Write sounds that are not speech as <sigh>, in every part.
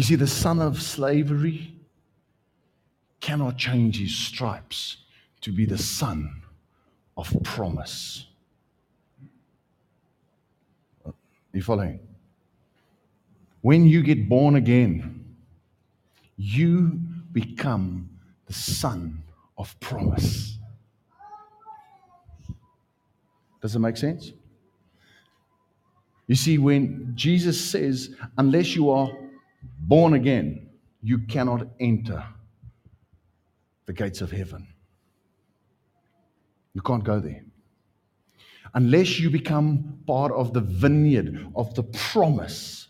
You see, the son of slavery cannot change his stripes to be the son of promise. You following? When you get born again, you become the son of promise. Does it make sense? You see, when Jesus says, unless you are born again, you cannot enter the gates of heaven. You can't go there. Unless you become part of the vineyard of the promise.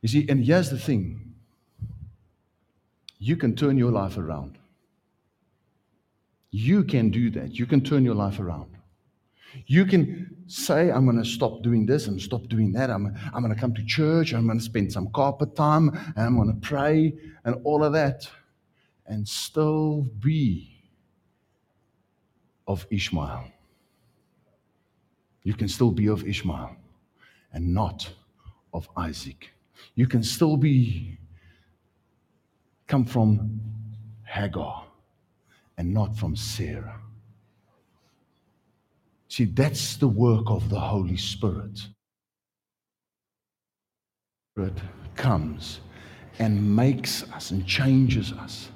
You see, and here's the thing you can turn your life around. You can do that. You can turn your life around. You can say, I'm going to stop doing this and stop doing that. I'm, I'm going to come to church. I'm going to spend some carpet time and I'm going to pray and all of that and still be of Ishmael. You can still be of Ishmael and not of Isaac. You can still be come from Hagar and not from Sarah. See, that's the work of the Holy Spirit. Spirit comes and makes us and changes us.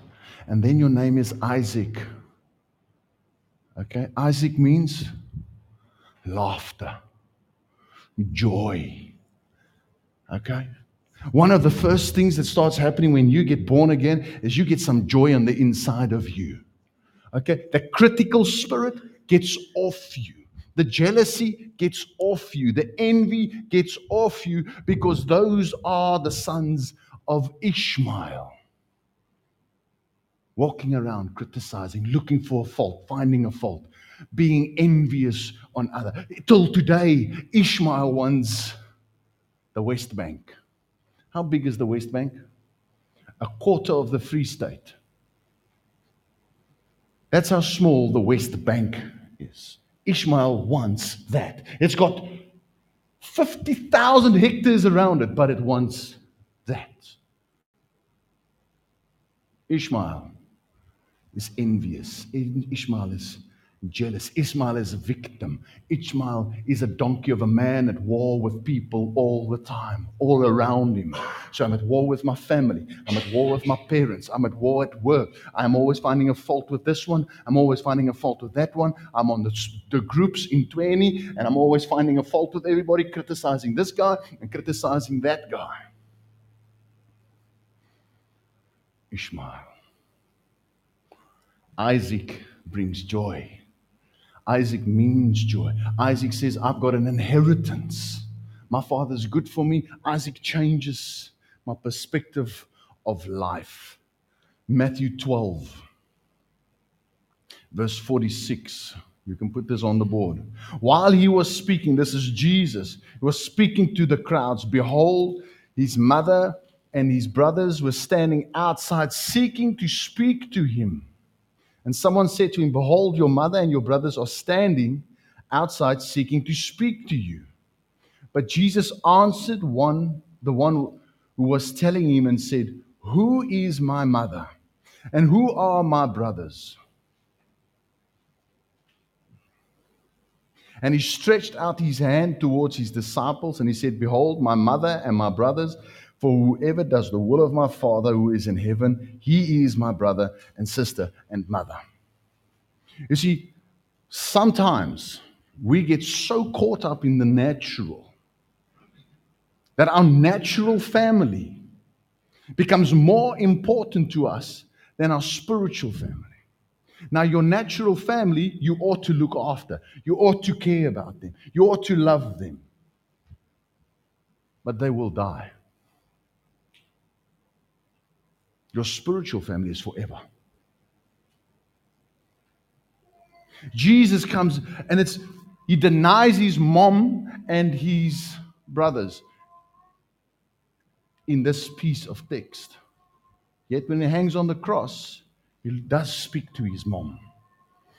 And then your name is Isaac. Okay? Isaac means laughter, joy. Okay? One of the first things that starts happening when you get born again is you get some joy on the inside of you. Okay? The critical spirit gets off you. The jealousy gets off you. The envy gets off you because those are the sons of Ishmael. Walking around, criticizing, looking for a fault, finding a fault, being envious on other. Till today, Ishmael wants the West Bank. How big is the West Bank? A quarter of the Free State. That's how small the West Bank is. Ishmael wants that. It's got 50,000 hectares around it, but it wants that. Ishmael is envious. Ishmael is jealous. Ishmael is a victim. Ishmael is a donkey of a man at war with people all the time, all around him. So I'm at war with my family. I'm at war with my parents. I'm at war at work. I'm always finding a fault with this one. I'm always finding a fault with that one. I'm on the, the groups in 20, and I'm always finding a fault with everybody, criticizing this guy and criticizing that guy. Ishmael. Isaac brings joy. Isaac means joy. Isaac says, I've got an inheritance. My father's good for me. Isaac changes my perspective of life. Matthew 12, verse 46. You can put this on the board. While he was speaking, this is Jesus, he was speaking to the crowds. Behold, his mother and his brothers were standing outside seeking to speak to him. And someone said to him, Behold, your mother and your brothers are standing outside seeking to speak to you. But Jesus answered one, the one who was telling him, and said, Who is my mother? And who are my brothers? And he stretched out his hand towards his disciples, and he said, Behold, my mother and my brothers. For whoever does the will of my Father who is in heaven, he is my brother and sister and mother. You see, sometimes we get so caught up in the natural that our natural family becomes more important to us than our spiritual family. Now, your natural family, you ought to look after, you ought to care about them, you ought to love them. But they will die. Your spiritual family is forever. Jesus comes and it's he denies his mom and his brothers in this piece of text. Yet when he hangs on the cross, he does speak to his mom.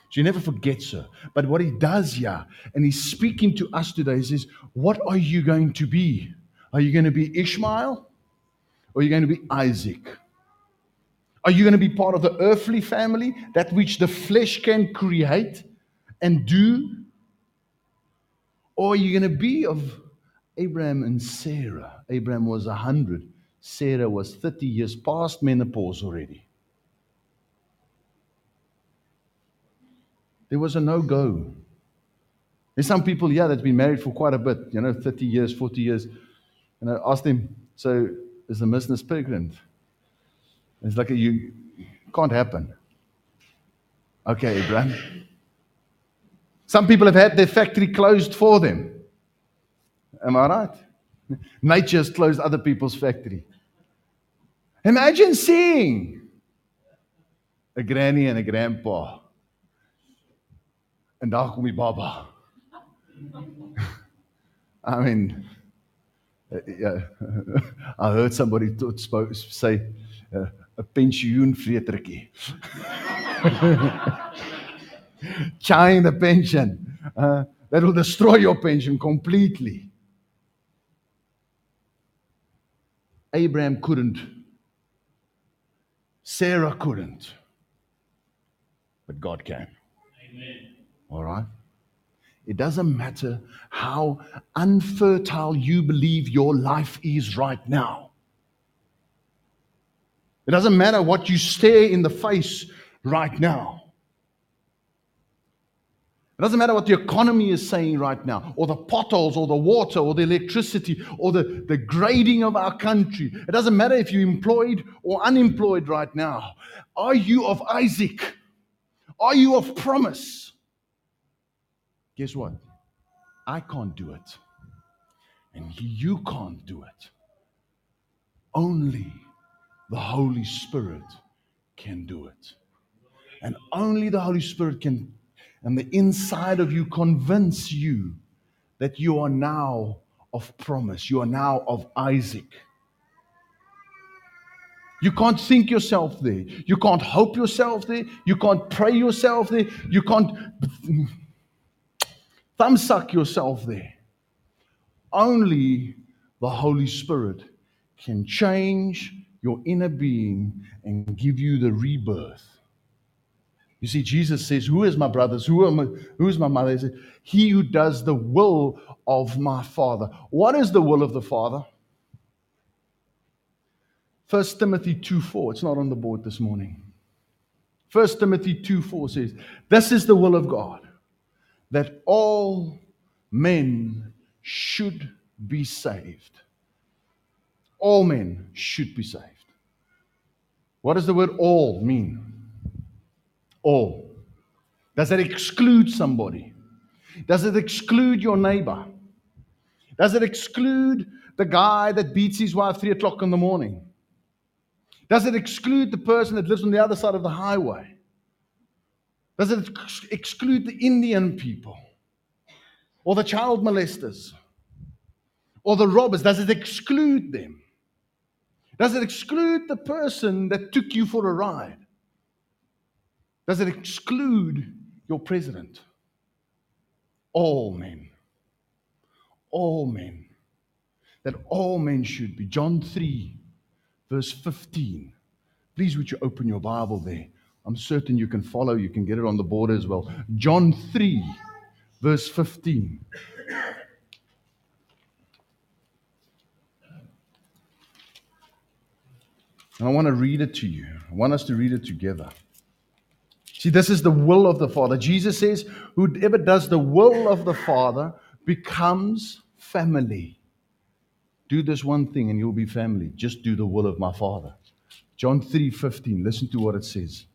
She never forgets her. But what he does here, and he's speaking to us today, he says, What are you going to be? Are you going to be Ishmael or are you going to be Isaac? Are you going to be part of the earthly family, that which the flesh can create and do? Or are you going to be of Abraham and Sarah? Abraham was 100, Sarah was 30 years past menopause already. There was a no go. There's some people here that's been married for quite a bit, you know, 30 years, 40 years. And I asked them, so is the business pregnant? It's like, a, you can't happen. Okay, Abraham. Some people have had their factory closed for them. Am I right? <laughs> Nature has closed other people's factory. Imagine seeing a granny and a grandpa. En daar kom baba. <laughs> I mean, uh, yeah, <laughs> I heard somebody to, spoke, say uh, a pensioenvretertjie. Chain the pension. Uh, that will destroy your pension completely. Abraham couldn't. Sarah couldn't. But God can. Amen. All right? It doesn't matter how unfertile you believe your life is right now. It doesn't matter what you stare in the face right now. It doesn't matter what the economy is saying right now, or the potholes, or the water, or the electricity, or the, the grading of our country. It doesn't matter if you're employed or unemployed right now. Are you of Isaac? Are you of promise? Guess what? I can't do it. And you can't do it. Only the Holy Spirit can do it. And only the Holy Spirit can, and the inside of you, convince you that you are now of promise. You are now of Isaac. You can't think yourself there. You can't hope yourself there. You can't pray yourself there. You can't thumbsuck yourself there. Only the Holy Spirit can change your inner being and give you the rebirth. You see, Jesus says, Who is my brothers? Who, I, who is my mother? He says, He who does the will of my Father. What is the will of the Father? 1 Timothy 2 4. It's not on the board this morning. 1 Timothy 2 4 says, This is the will of God that all men should be saved. All men should be saved. What does the word all mean? All. Does it exclude somebody? Does it exclude your neighbor? Does it exclude the guy that beats his wife three o'clock in the morning? Does it exclude the person that lives on the other side of the highway? Does it exclude the Indian people or the child molesters or the robbers? Does it exclude them? Does it exclude the person that took you for a ride? Does it exclude your president? All men. All men. That all men should be. John 3, verse 15. Please, would you open your Bible there? I'm certain you can follow, you can get it on the board as well. John 3, verse 15. And I want to read it to you. I want us to read it together. See, this is the will of the Father. Jesus says, Whoever does the will of the Father becomes family. Do this one thing and you'll be family. Just do the will of my Father. John 3 15. Listen to what it says.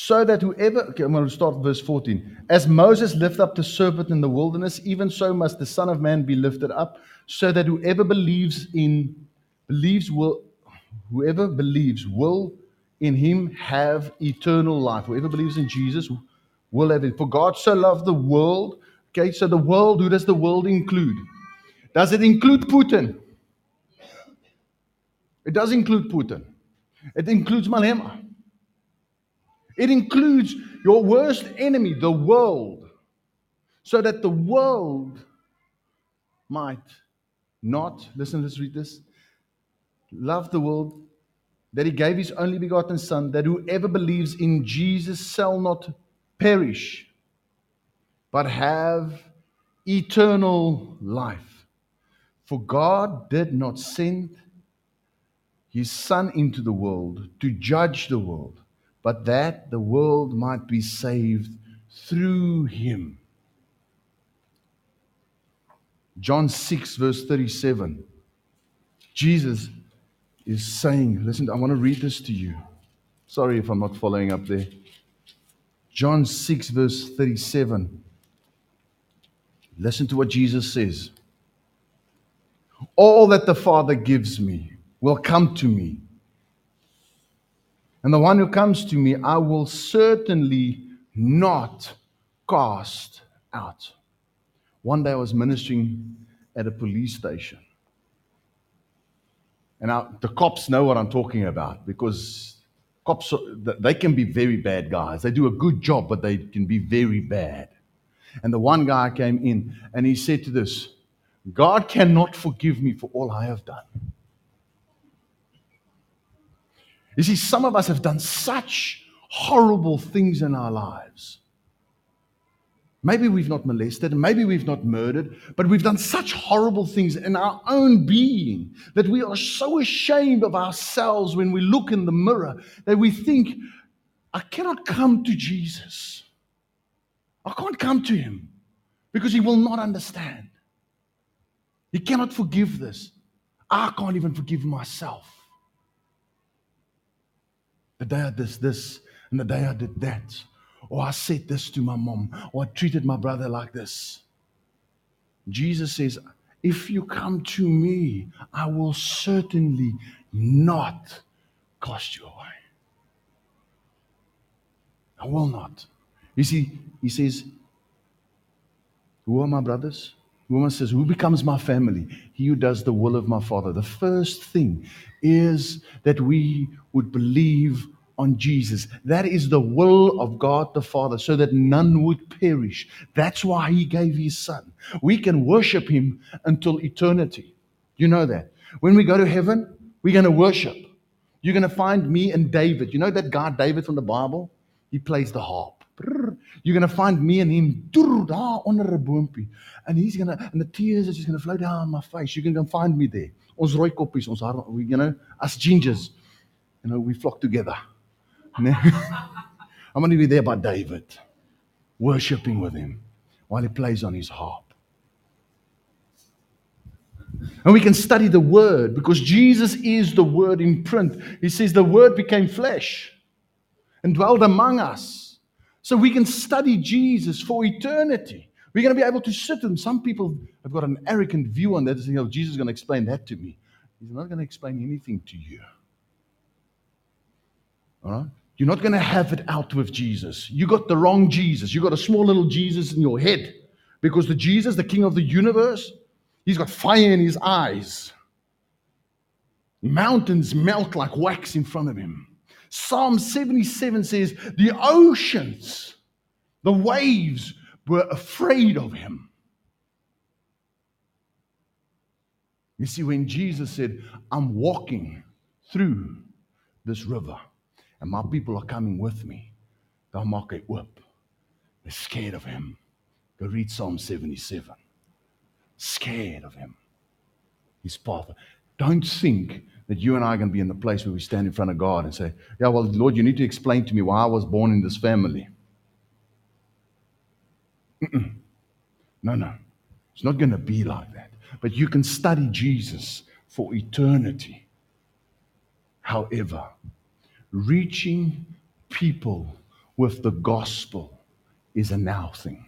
So that whoever, okay, I'm going to start verse 14. As Moses lifted up the serpent in the wilderness, even so must the Son of Man be lifted up, so that whoever believes in, believes will, whoever believes will in him have eternal life. Whoever believes in Jesus will have it. For God so loved the world. Okay, so the world, who does the world include? Does it include Putin? It does include Putin. It includes Malema. It includes your worst enemy, the world, so that the world might not, listen, let's read this. Love the world, that he gave his only begotten Son, that whoever believes in Jesus shall not perish, but have eternal life. For God did not send his Son into the world to judge the world, but that the world might be saved through him. John 6, verse 37. Jesus is saying, listen, I want to read this to you. Sorry if I'm not following up there. John 6, verse 37. Listen to what Jesus says. All that the Father gives me will come to me. And the one who comes to me, I will certainly not cast out. One day I was ministering at a police station. And the cops know what I'm talking about because cops, they can be very bad guys. They do a good job, but they can be very bad. And the one guy came in and he said to this, God cannot forgive me for all I have done. You see, some of us have done such horrible things in our lives. Maybe we've not molested, maybe we've not murdered, but we've done such horrible things in our own being that we are so ashamed of ourselves when we look in the mirror that we think, I cannot come to Jesus. I can't come to him because he will not understand. He cannot forgive this. I can't even forgive myself. The day I did this, and the day I did that, or I said this to my mom, or I treated my brother like this. Jesus says, If you come to me, I will certainly not cast you away. I will not. You see, he says, Who are my brothers? Woman says, Who becomes my family? He who does the will of my Father. The first thing is that we would believe on Jesus. That is the will of God the Father, so that none would perish. That's why He gave His Son. We can worship Him until eternity. You know that. When we go to heaven, we're going to worship. You're going to find me and David. You know that guy, David from the Bible? He plays the harp. You're going to find me and him daar onder 'n boompie. And he's going to and the tears are just going to flow down my face. You can come find me there. Ons rooi koppies, ons haar, you know, as gingers. You know, we flock together. <laughs> I'm going to be there by David, worshiping with him while he plays on his harp. And we can study the word because Jesus is the word in print. He says the word became flesh and dwelled among us. So we can study Jesus for eternity. We're going to be able to sit and some people have got an arrogant view on that. They think, oh, Jesus is going to explain that to me. He's not going to explain anything to you. All right? You're not going to have it out with Jesus. You got the wrong Jesus. You got a small little Jesus in your head because the Jesus, the King of the universe, he's got fire in his eyes. Mountains melt like wax in front of him. Psalm 77 says, The oceans, the waves were afraid of him. You see, when Jesus said, I'm walking through this river and my people are coming with me, they'll mock it up. They're scared of him. Go read Psalm 77. Scared of him. His father. Don't think that you and I are going to be in the place where we stand in front of God and say, Yeah, well, Lord, you need to explain to me why I was born in this family. Mm-mm. No, no. It's not going to be like that. But you can study Jesus for eternity. However, reaching people with the gospel is a now thing.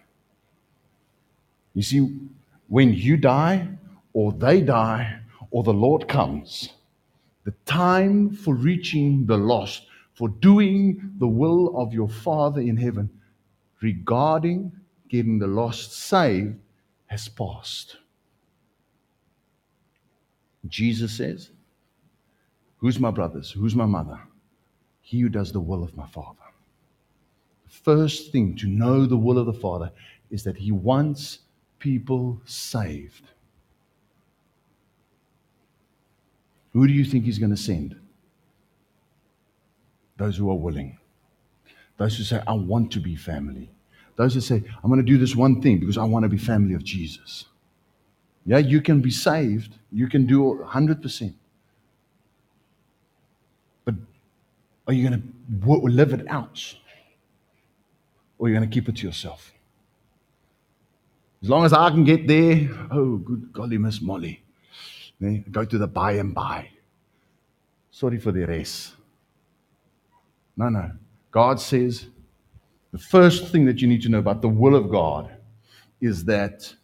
You see, when you die, or they die, or the Lord comes, the time for reaching the lost, for doing the will of your Father in heaven, regarding getting the lost saved, has passed. Jesus says, Who's my brothers? Who's my mother? He who does the will of my Father. The first thing to know the will of the Father is that He wants people saved. Who do you think He's going to send? Those who are willing. Those who say, I want to be family. Those who say, I'm going to do this one thing because I want to be family of Jesus. Yeah, you can be saved. You can do 100%. But are you going to live it out? Or are you going to keep it to yourself? As long as I can get there, oh, good golly, Miss Molly. Go to the by and by. Sorry for the rest. No, no. God says the first thing that you need to know about the will of God is that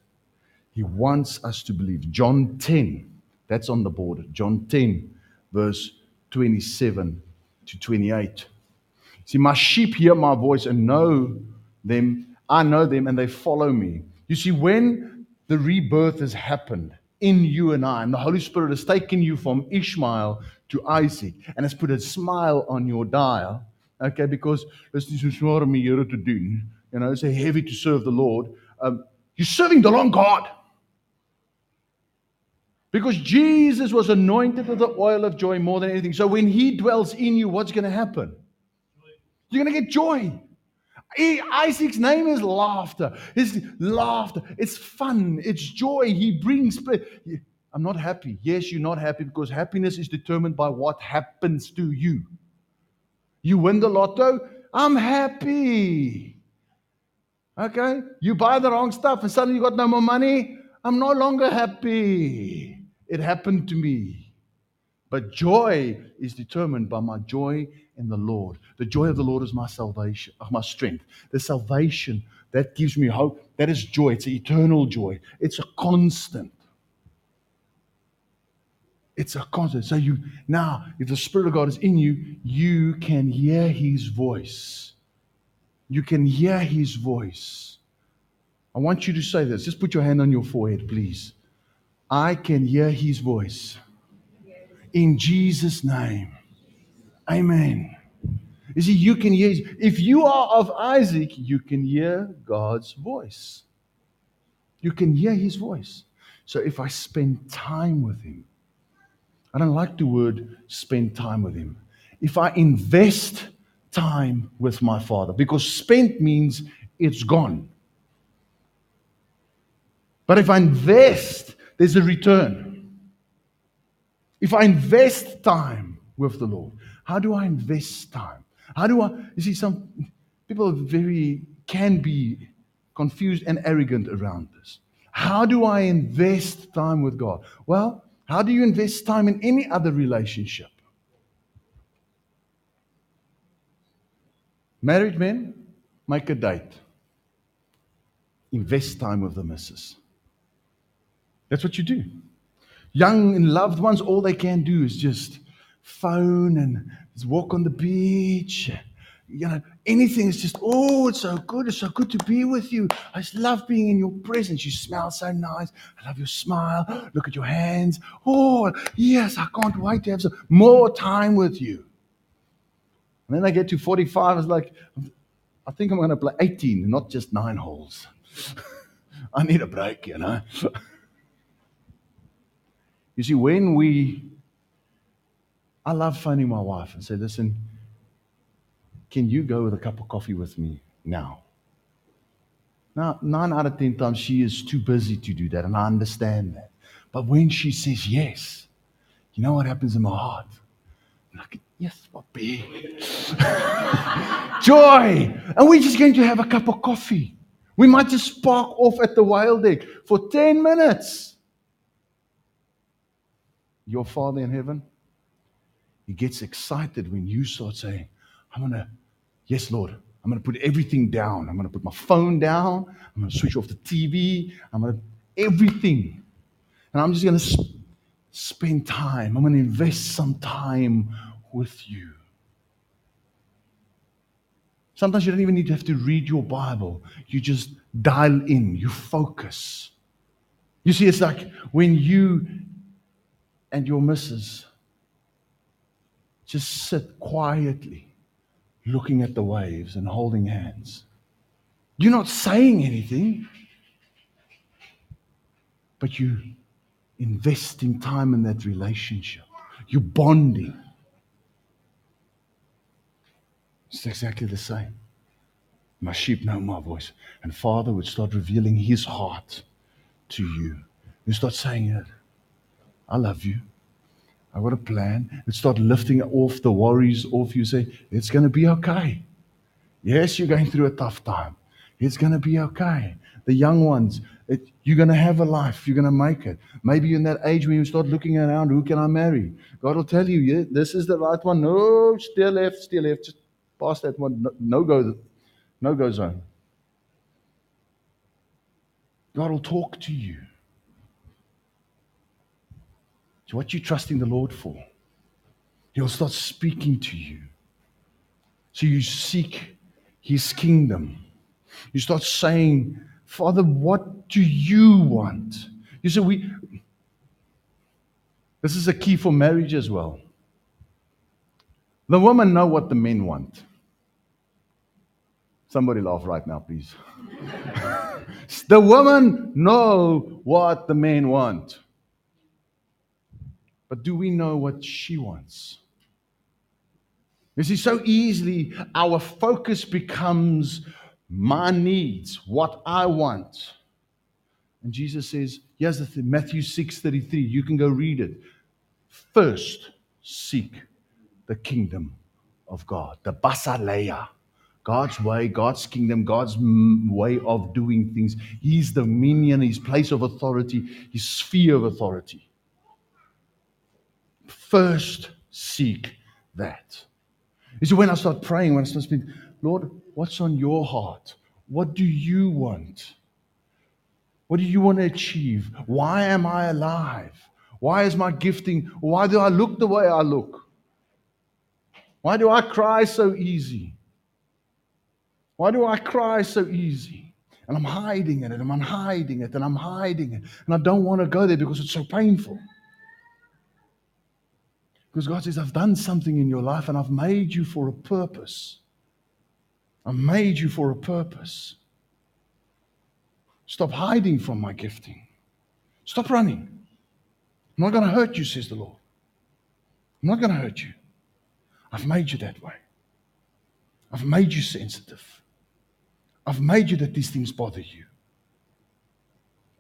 He wants us to believe. John 10, that's on the board. John 10, verse 27 to 28. See, my sheep hear my voice and know them. I know them and they follow me. You see, when the rebirth has happened in you and I, and the Holy Spirit has taken you from Ishmael to Isaac and has put a smile on your dial, okay, because so swaar om die Here te doen. You know, it's a heavy to serve the Lord. Um, you're serving the wrong God. Because Jesus was anointed with the oil of joy more than anything. So when he dwells in you, what's going to happen? You're going to get joy. Isaac's name is laughter. It's laughter. It's fun. It's joy. He brings. I'm not happy. Yes, you're not happy because happiness is determined by what happens to you. You win the lotto, I'm happy. Okay? You buy the wrong stuff and suddenly you got no more money, I'm no longer happy. It happened to me. But joy is determined by my joy in the Lord. The joy of the Lord is my salvation, uh, my strength. The salvation that gives me hope, that is joy. It's eternal joy. It's a constant. It's a constant. So you now, if the Spirit of God is in you, you can hear His voice. You can hear His voice. I want you to say this. Just put your hand on your forehead, please. I can hear His voice. In Jesus' name. Amen. You see, you can hear, if you are of Isaac, you can hear God's voice. You can hear his voice. So if I spend time with him, I don't like the word spend time with him. If I invest time with my father, because spent means it's gone. But if I invest, there's a return. If I invest time with the Lord, how do I invest time? How do I, you see, some people very, can be confused and arrogant around this. How do I invest time with God? Well, how do you invest time in any other relationship? Married men, make a date. Invest time with the missus. That's what you do. Young and loved ones, all they can do is just phone and walk on the beach you know, anything is just, oh, it's so good. It's so good to be with you. I just love being in your presence. You smell so nice. I love your smile. Look at your hands. Oh, yes, I can't wait to have some more time with you. And then I get to 45. It's like, I think I'm going to play 18, not just nine holes. <laughs> I need a break, you know. <laughs> you see, when we, I love phoning my wife and say, listen, can you go with a cup of coffee with me now? Now, nine out of 10 times she is too busy to do that, and I understand that. But when she says yes, you know what happens in my heart? I'm like, yes, Poppy. <laughs> Joy! And we're just going to have a cup of coffee. We might just park off at the wild egg for 10 minutes. Your Father in heaven, He gets excited when you start saying, I'm going to, yes, Lord, I'm going to put everything down. I'm going to put my phone down. I'm going to switch off the TV. I'm going to, everything. And I'm just going to sp- spend time. I'm going to invest some time with you. Sometimes you don't even need to have to read your Bible. You just dial in, you focus. You see, it's like when you and your missus just sit quietly looking at the waves and holding hands. You're not saying anything, but you investing time in that relationship. You're bonding. It's exactly the same. My sheep know my voice. And Father would start revealing his heart to you. You start saying it. I love you. I've got a plan. And start lifting off the worries off you. Say, it's going to be okay. Yes, you're going through a tough time. It's going to be okay. The young ones, it, you're going to have a life. You're going to make it. Maybe you're in that age when you start looking around, who can I marry? God will tell you, yeah, this is the right one. No, still left, still left. Just pass that one. No, no go, no go zone. God will talk to you. So what you trusting the Lord for? He'll start speaking to you. So you seek his kingdom. You start saying, Father, what do you want? You say, we. This is a key for marriage as well. The women know what the men want. Somebody laugh right now, please. <laughs> the women know what the men want. But do we know what she wants? You see, so easily our focus becomes my needs, what I want. And Jesus says, here's the thing, Matthew 6:33. You can go read it. First, seek the kingdom of God, the Basileia. God's way, God's kingdom, God's way of doing things, His dominion, His place of authority, His sphere of authority. First, seek that. You see, when I start praying, when I start speaking, Lord, what's on your heart? What do you want? What do you want to achieve? Why am I alive? Why is my gifting? Why do I look the way I look? Why do I cry so easy? Why do I cry so easy? And I'm hiding it, and I'm hiding it, and I'm hiding it. And I don't want to go there because it's so painful. Because God says, I've done something in your life and I've made you for a purpose. I made you for a purpose. Stop hiding from my gifting. Stop running. I'm not going to hurt you, says the Lord. I'm not going to hurt you. I've made you that way. I've made you sensitive. I've made you that these things bother you.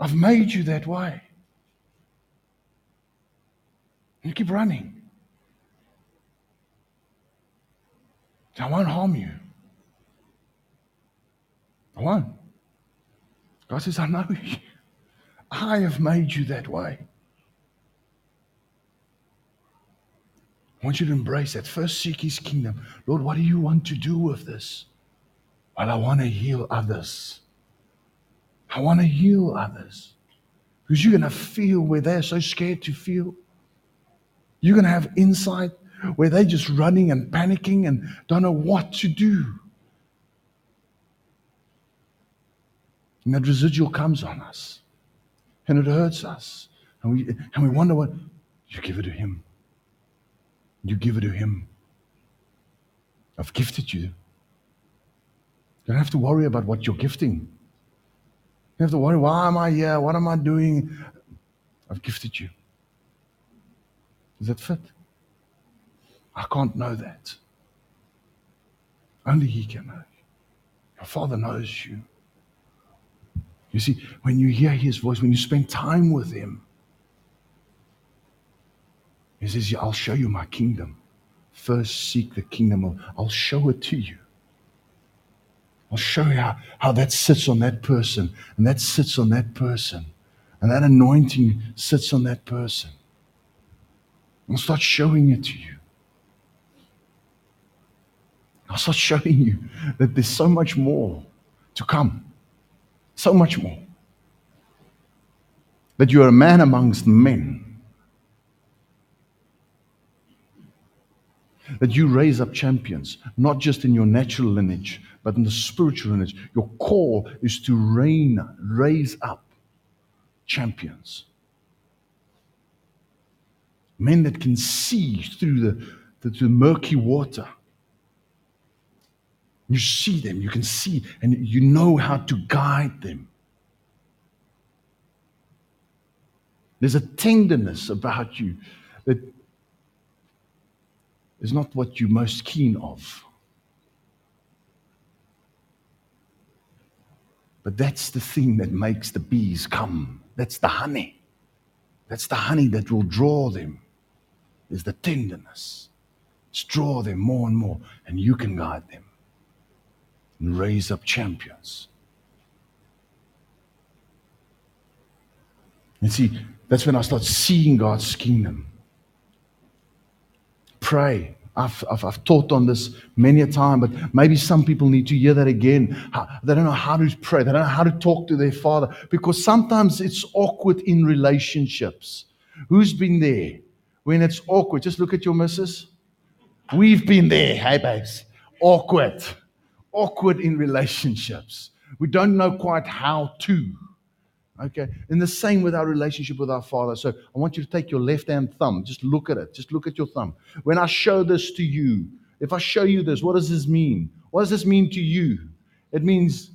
I've made you that way. And you keep running. I won't harm you. I won't. God says, I know you. I have made you that way. I want you to embrace that. First, seek his kingdom. Lord, what do you want to do with this? Well, I want to heal others. I want to heal others. Because you're going to feel where they're so scared to feel. You're going to have insight where they're just running and panicking and don't know what to do. And that residual comes on us and it hurts us. And we, and we wonder what you give it to Him. You give it to Him. I've gifted you. You don't have to worry about what you're gifting. You have to worry, why am I here? What am I doing? I've gifted you. Does that fit? I can't know that. Only He can know. Your Father knows you. You see, when you hear His voice, when you spend time with Him, He says, I'll show you my kingdom. First, seek the kingdom of, I'll show it to you. I'll show you how, how that sits on that person, and that sits on that person, and that anointing sits on that person. I'll start showing it to you. I'll start showing you that there's so much more to come. So much more. That you are a man amongst men. That you raise up champions, not just in your natural lineage, but in the spiritual lineage. Your call is to reign, raise up champions. Men that can see through the, the, the murky water you see them, you can see, and you know how to guide them. There's a tenderness about you that is not what you're most keen of. But that's the thing that makes the bees come. That's the honey. That's the honey that will draw them, is the tenderness. It's draw them more and more, and you can guide them and raise up champions. And see, that's when I start seeing God's kingdom. Pray. I've, I've, I've, taught on this many a time, but maybe some people need to hear that again. They don't know how to pray. They don't know how to talk to their father because sometimes it's awkward in relationships. Who's been there when it's awkward? Just look at your missus. We've been there, hey, babes. Awkward. Awkward in relationships. We don't know quite how to. Okay. And the same with our relationship with our Father. So I want you to take your left hand thumb. Just look at it. Just look at your thumb. When I show this to you, if I show you this, what does this mean? What does this mean to you? It means,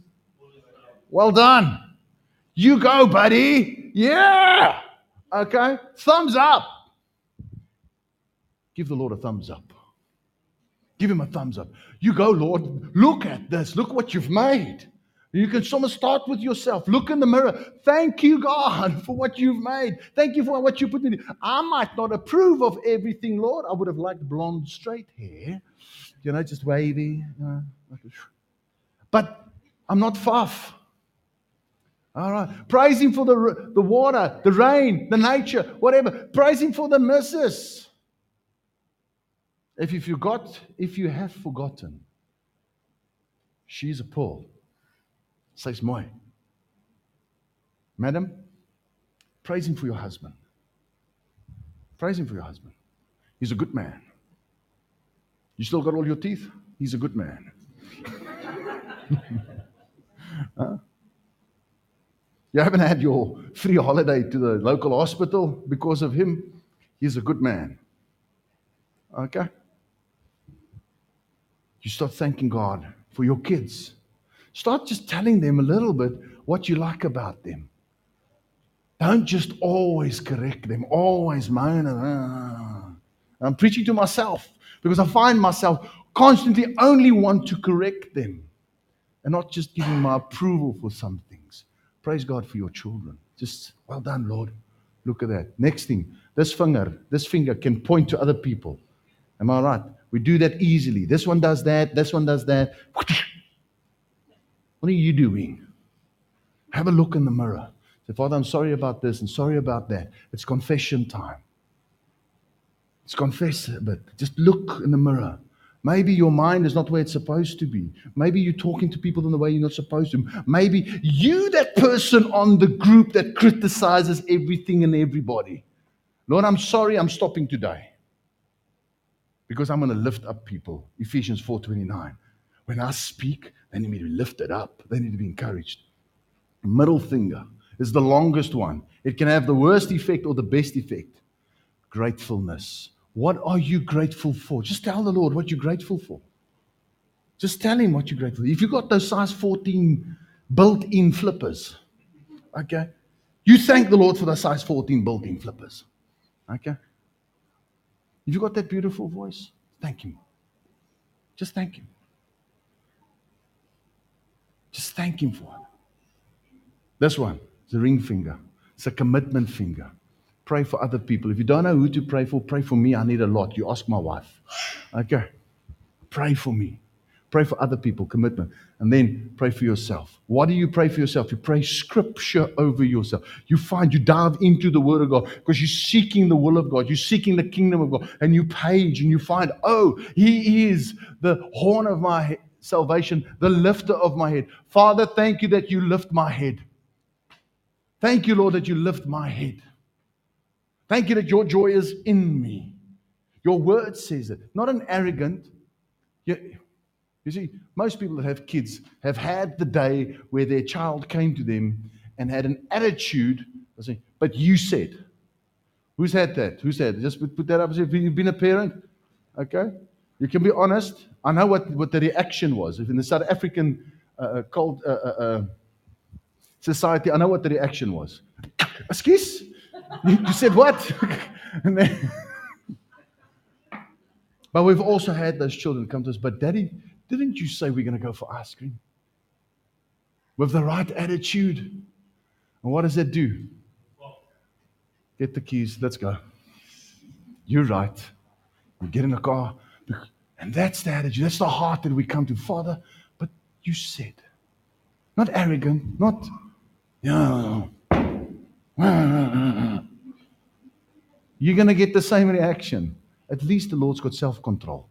well done. You go, buddy. Yeah. Okay. Thumbs up. Give the Lord a thumbs up. Give him a thumbs up. You go, Lord. Look at this. Look what you've made. You can almost start with yourself. Look in the mirror. Thank you, God, <laughs> for what you've made. Thank you for what you put in. I might not approve of everything, Lord. I would have liked blonde, straight hair, you know, just wavy. You know, but I'm not fuff. All right. Praise Him for the, the water, the rain, the nature, whatever. Praise Him for the misses. If you forgot, if you have forgotten, she's a pearl. Sy's mooi. Madam, praise him for your husband. Praise him for your husband. He's a good man. You still got all your teeth? He's a good man. <laughs> huh? You haven't had your free holiday to the local hospital because of him? He's a good man. Okay? You start thanking God for your kids. Start just telling them a little bit what you like about them. Don't just always correct them, always moan. And, uh, I'm preaching to myself because I find myself constantly only want to correct them and not just giving my approval for some things. Praise God for your children. Just well done, Lord. Look at that. Next thing, this finger, this finger can point to other people. Am I right? We do that easily. This one does that, this one does that. What are you doing? Have a look in the mirror. Say, Father, I'm sorry about this and sorry about that. It's confession time. It's confess a bit. Just look in the mirror. Maybe your mind is not where it's supposed to be. Maybe you're talking to people in the way you're not supposed to. Maybe you, that person on the group that criticizes everything and everybody. Lord, I'm sorry, I'm stopping today. Because I'm going to lift up people. Ephesians 4:29. When I speak, they need to be lifted up. They need to be encouraged. Middle finger is the longest one. It can have the worst effect or the best effect. Gratefulness. What are you grateful for? Just tell the Lord what you're grateful for. Just tell Him what you're grateful for. If you've got those size 14 built in flippers, okay, you thank the Lord for the size 14 built in flippers. Okay? You've got that beautiful voice, thank Him. Just thank Him. Just thank Him for it. This one, it's a ring finger. It's a commitment finger. Pray for other people. If you don't know who to pray for, pray for me. I need a lot. You ask my wife. Okay. Pray for me. Pray for other people, commitment. And then pray for yourself. What do you pray for yourself? You pray scripture over yourself. You find you dive into the word of God because you're seeking the will of God. You're seeking the kingdom of God. And you page and you find, oh, He is the horn of my head salvation, the lifter of my head. Father, thank you that you lift my head. Thank you, Lord, that you lift my head. Thank you that your joy is in me. Your word says it. Not an arrogant. You, you see, most people that have kids have had the day where their child came to them and had an attitude. But you said, Who's had that? Who's had? Just put that up. If you've been a parent, okay? You can be honest. I know what, what the reaction was. If in the South African uh, uh cult, uh, uh, uh, society, I know what the reaction was. Excuse? You, you said what? <laughs> then, <laughs> But we've also had those children come to us, but daddy, didn't you say we're going to go for ice cream? With the right attitude. And what does that do? Get the keys, let's go. You're right. We get in the car. And that's the attitude. That's the heart that we come to. Father, but you said. Not arrogant, not, yeah. You're going to get the same reaction. At least the Lord's got self control.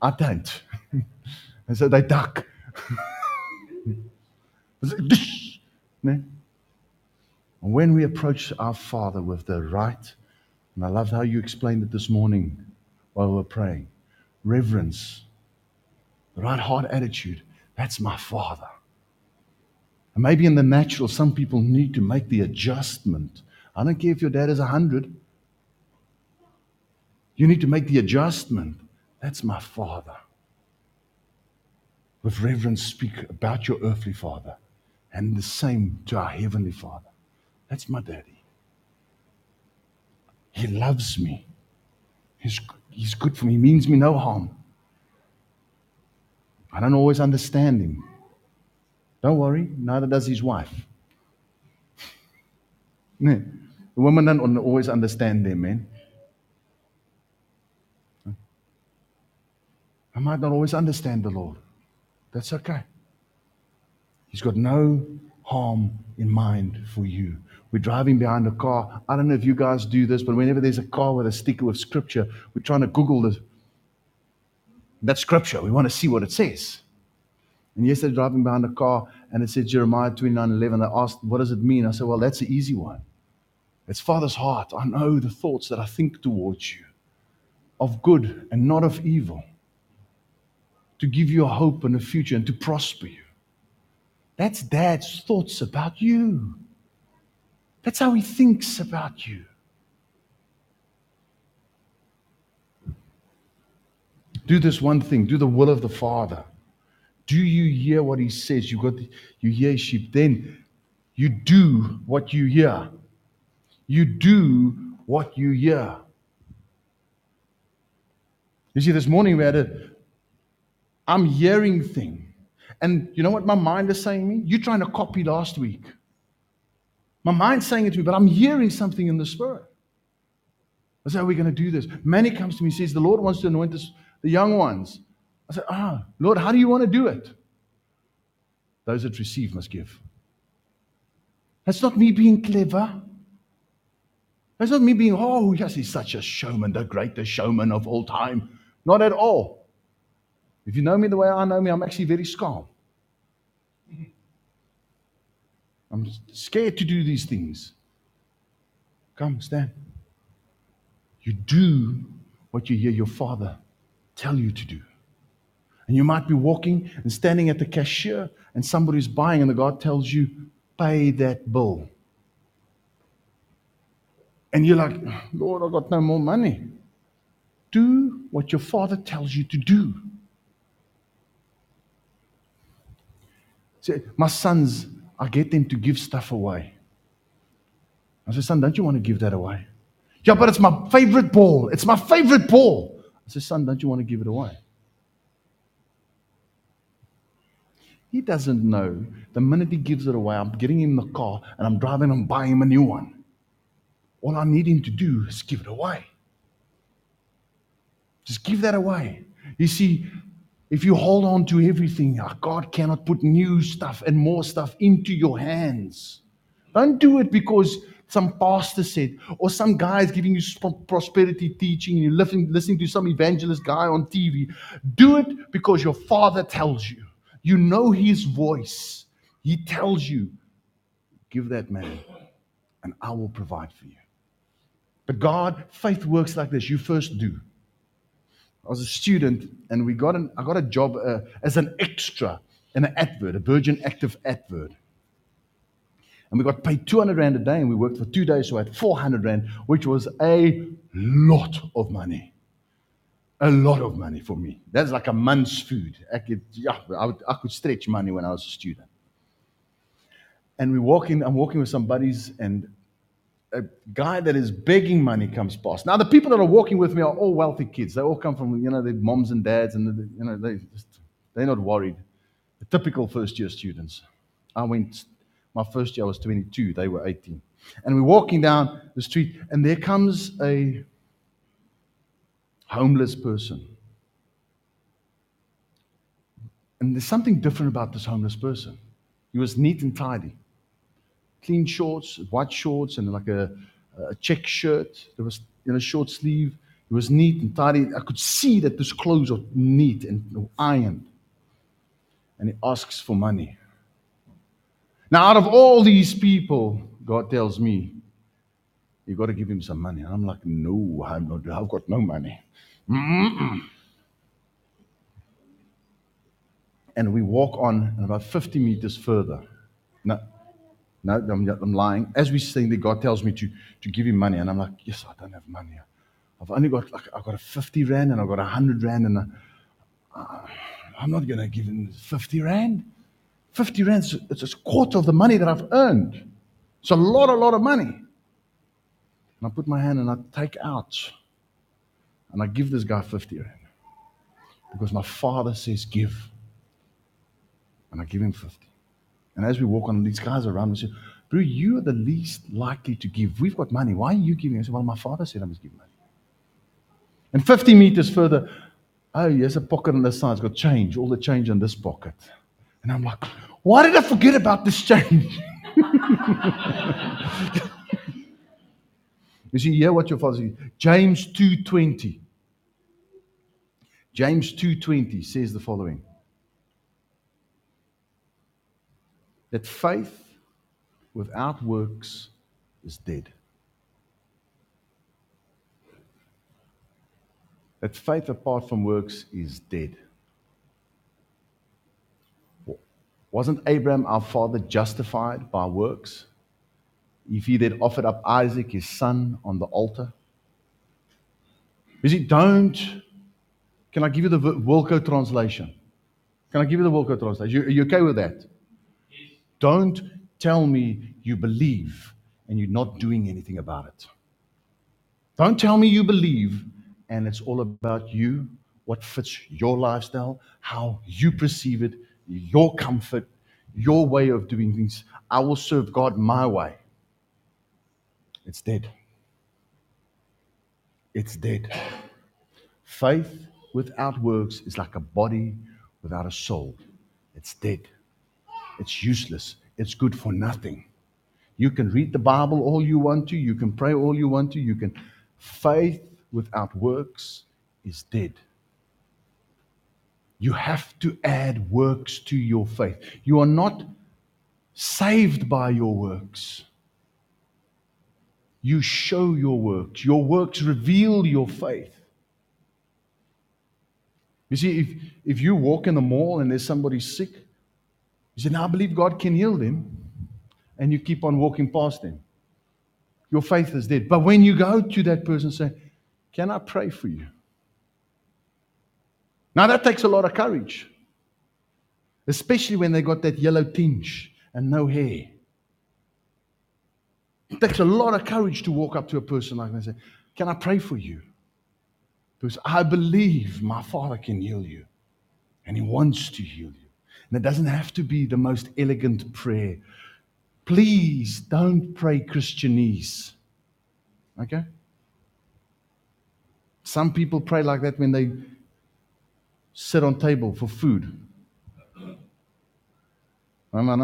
I don't. <laughs> and so they duck. <laughs> and when we approach our Father with the right, and I loved how you explained it this morning while we were praying reverence, the right heart attitude, that's my Father. And maybe in the natural, some people need to make the adjustment. I don't care if your dad is 100. You need to make the adjustment. That's my Father. With reverence, speak about your earthly Father and the same to our Heavenly Father. That's my daddy. He loves me. He's, he's good for me. He means me no harm. I don't always understand him. Don't worry, neither does his wife. <laughs> the women don't always understand their men. I might not always understand the Lord. That's okay. He's got no harm in mind for you. We're driving behind a car. I don't know if you guys do this, but whenever there's a car with a sticker with scripture, we're trying to Google the, that scripture. We want to see what it says. And yesterday, driving behind a car, and it said Jeremiah 29 11. I asked, What does it mean? I said, Well, that's an easy one. It's Father's heart. I know the thoughts that I think towards you of good and not of evil, to give you a hope and a future and to prosper you. That's Dad's thoughts about you. That's how he thinks about you. Do this one thing, do the will of the Father. Do you hear what he says? You got you hear sheep. Then you do what you hear. You do what you hear. You see, this morning we had a I'm hearing thing. And you know what my mind is saying me? You're trying to copy last week. My mind's saying it to me, but I'm hearing something in the spirit. I said, How are we going to do this? Manny comes to me and says, The Lord wants to anoint us, the young ones. I said, Ah, Lord, how do you want to do it? Those that receive must give. That's not me being clever. That's not me being, oh, yes, he's such a showman, the greatest showman of all time. Not at all. If you know me the way I know me, I'm actually very calm. I'm scared to do these things. Come, stand. You do what you hear your father tell you to do. And you might be walking and standing at the cashier, and somebody's buying, and the God tells you, pay that bill. And you're like, Lord, I got no more money. Do what your father tells you to do. Say, my sons I get them to give stuff away. I said, son, don't you want to give that away? Yeah, but it's my favorite ball. It's my favorite ball. I said, son, don't you want to give it away? He doesn't know the minute he gives it away, I'm getting him the car and I'm driving and buying him a new one. All I need him to do is give it away. Just give that away. You see, if you hold on to everything, ah, God cannot put new stuff and more stuff into your hands. Don't do it because some pastor said, or some guy is giving you prosperity teaching, and you're listening, listening to some evangelist guy on TV. Do it because your father tells you. You know his voice. He tells you, give that man, and I will provide for you. But God, faith works like this. You first do. I was a student, and we got an, I got a job uh, as an extra in an advert, a Virgin Active advert. And we got paid 200 Rand a day, and we worked for two days, so I had 400 Rand, which was a lot of money. A lot of money for me. That's like a month's food. I could, yeah, I, would, I could stretch money when I was a student. And we walk in, I'm walking with some buddies, and a guy that is begging money comes past. Now, the people that are walking with me are all wealthy kids. They all come from, you know, their moms and dads, and, you know, they just, they're not worried. The typical first year students. I went, my first year I was 22, they were 18. And we're walking down the street, and there comes a homeless person. And there's something different about this homeless person. He was neat and tidy clean shorts, white shorts, and like a, a check shirt. There was you know short sleeve. It was neat and tidy. I could see that his clothes are neat and ironed. And he asks for money. Now, out of all these people, God tells me, you got to give him some money. And I'm like, no, I'm not, I've got no money. Mm-mm. And we walk on, about 50 meters further. Now, no, I'm, I'm lying. As we sing there, God tells me to, to give him money. And I'm like, yes, I don't have money. I've only got, like, I've got a 50 rand and I've got a 100 rand. And I, uh, I'm not going to give him 50 rand. 50 rand, it's a quarter of the money that I've earned. It's a lot, a lot of money. And I put my hand and I take out and I give this guy 50 rand. Because my father says, give. And I give him 50. And as we walk on, these guys around me say, Bro, you are the least likely to give. We've got money. Why are you giving? I said, Well, my father said I must give money. And 50 meters further, oh, here's a pocket on this side. It's got change, all the change in this pocket. And I'm like, why did I forget about this change? <laughs> you see, hear what your father says. James 2.20. James 2.20 says the following. That faith without works is dead. That faith apart from works is dead. Wasn't Abraham, our father, justified by works? If he had offered up Isaac, his son, on the altar? Is see, don't. Can I give you the Wilco translation? Can I give you the Wilco translation? Are you okay with that? Don't tell me you believe and you're not doing anything about it. Don't tell me you believe and it's all about you, what fits your lifestyle, how you perceive it, your comfort, your way of doing things. I will serve God my way. It's dead. It's dead. Faith without works is like a body without a soul. It's dead. It's useless. It's good for nothing. You can read the Bible all you want to, you can pray all you want to, you can. Faith without works is dead. You have to add works to your faith. You are not saved by your works. You show your works. Your works reveal your faith. You see, if, if you walk in the mall and there's somebody sick, you say, Now I believe God can heal them. And you keep on walking past them. Your faith is dead. But when you go to that person and say, Can I pray for you? Now that takes a lot of courage. Especially when they got that yellow tinge and no hair. It takes a lot of courage to walk up to a person like that and say, Can I pray for you? Because I believe my Father can heal you. And He wants to heal you. And it doesn't have to be the most elegant prayer. Please don't pray Christianese. Okay? Some people pray like that when they sit on table for food. Amen.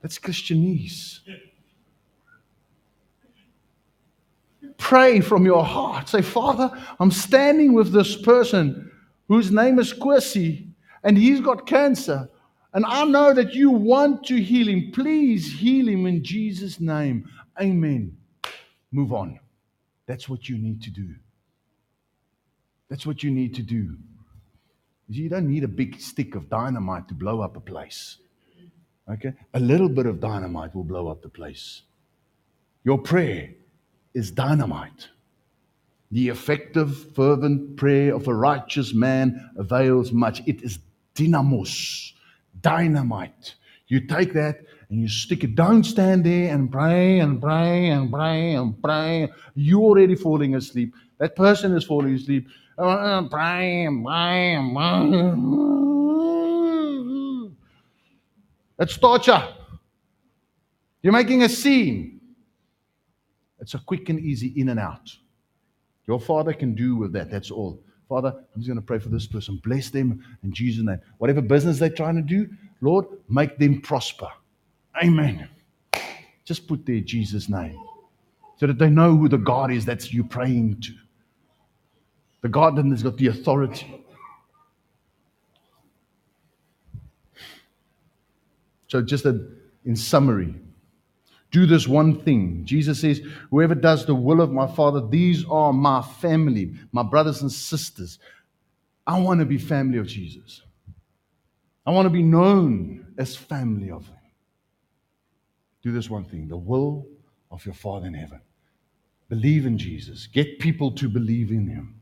That's Christianese. Pray from your heart. Say, Father, I'm standing with this person whose name is Kwesi, and he's got cancer. And I know that you want to heal him. Please heal him in Jesus' name. Amen. Move on. That's what you need to do. That's what you need to do. You don't need a big stick of dynamite to blow up a place. Okay? A little bit of dynamite will blow up the place. Your prayer is dynamite. The effective, fervent prayer of a righteous man avails much. It is dunamis, dynamite. You take that and you stick it. Don't stand there and pray and pray and pray and pray. You're already falling asleep. That person is falling asleep. Pray and pray and pray. It's torture. You're making a scene. It's a quick and easy in and out. Your father can do with that. That's all. Father, I'm just going to pray for this person. Bless them in Jesus' name. Whatever business they're trying to do, Lord, make them prosper. Amen. Just put there Jesus' name so that they know who the God is that you're praying to. The God that has got the authority. So, just a, in summary, do this one thing. Jesus says, Whoever does the will of my Father, these are my family, my brothers and sisters. I want to be family of Jesus. I want to be known as family of Him. Do this one thing the will of your Father in heaven. Believe in Jesus. Get people to believe in Him.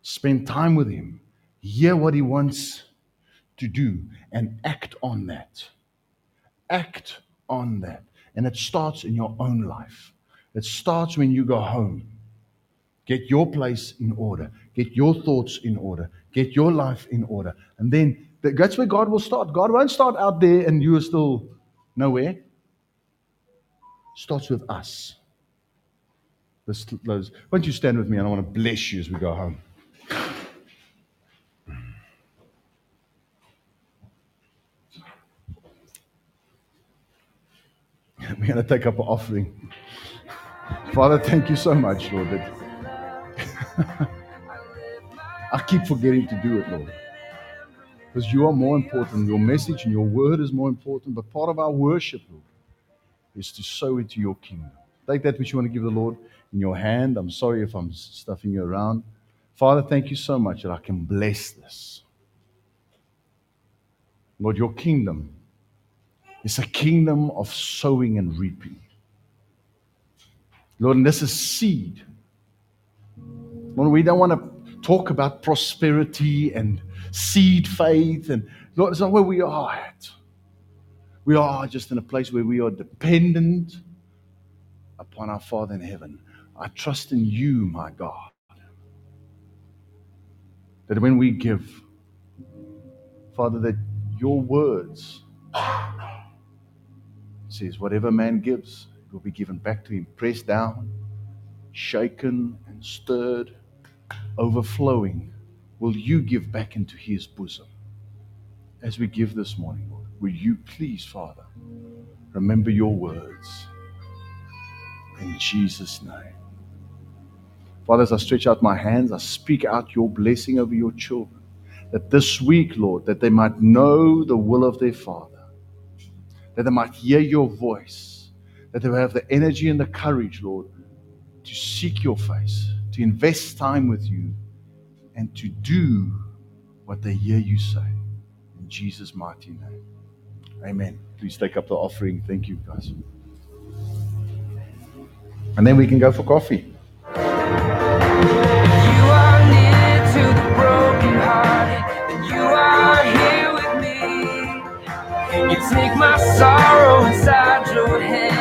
Spend time with Him. Hear what He wants to do and act on that. Act on that. And it starts in your own life. It starts when you go home. Get your place in order. Get your thoughts in order. Get your life in order. And then that's where God will start. God won't start out there and you are still nowhere. Starts with us. Why don't you stand with me and I want to bless you as we go home. We're going to take up an offering. Father, thank you so much, Lord. That <laughs> I keep forgetting to do it, Lord. Because you are more important. Your message and your word is more important. But part of our worship, Lord, is to sow into your kingdom. Take that which you want to give the Lord in your hand. I'm sorry if I'm stuffing you around. Father, thank you so much that I can bless this. Lord, your kingdom is a kingdom of sowing and reaping. Lord, and this is seed. Lord, we don't want to talk about prosperity and seed faith, and Lord, it's not where we are at. We are just in a place where we are dependent upon our Father in heaven. I trust in you, my God, that when we give, Father, that your words says, Whatever man gives, it will be given back to him, pressed down, shaken, and stirred, overflowing. Will you give back into his bosom? As we give this morning, Lord, will you please, Father, remember your words in Jesus' name. Father, as I stretch out my hands, I speak out your blessing over your children. That this week, Lord, that they might know the will of their Father that they might hear your voice, that they will have the energy and the courage, Lord, to seek your face, to invest time with you, and to do what they hear you say. In Jesus' mighty name. Amen. Please take up the offering. Thank you, guys. And then we can go for coffee. Take my sorrow inside your head.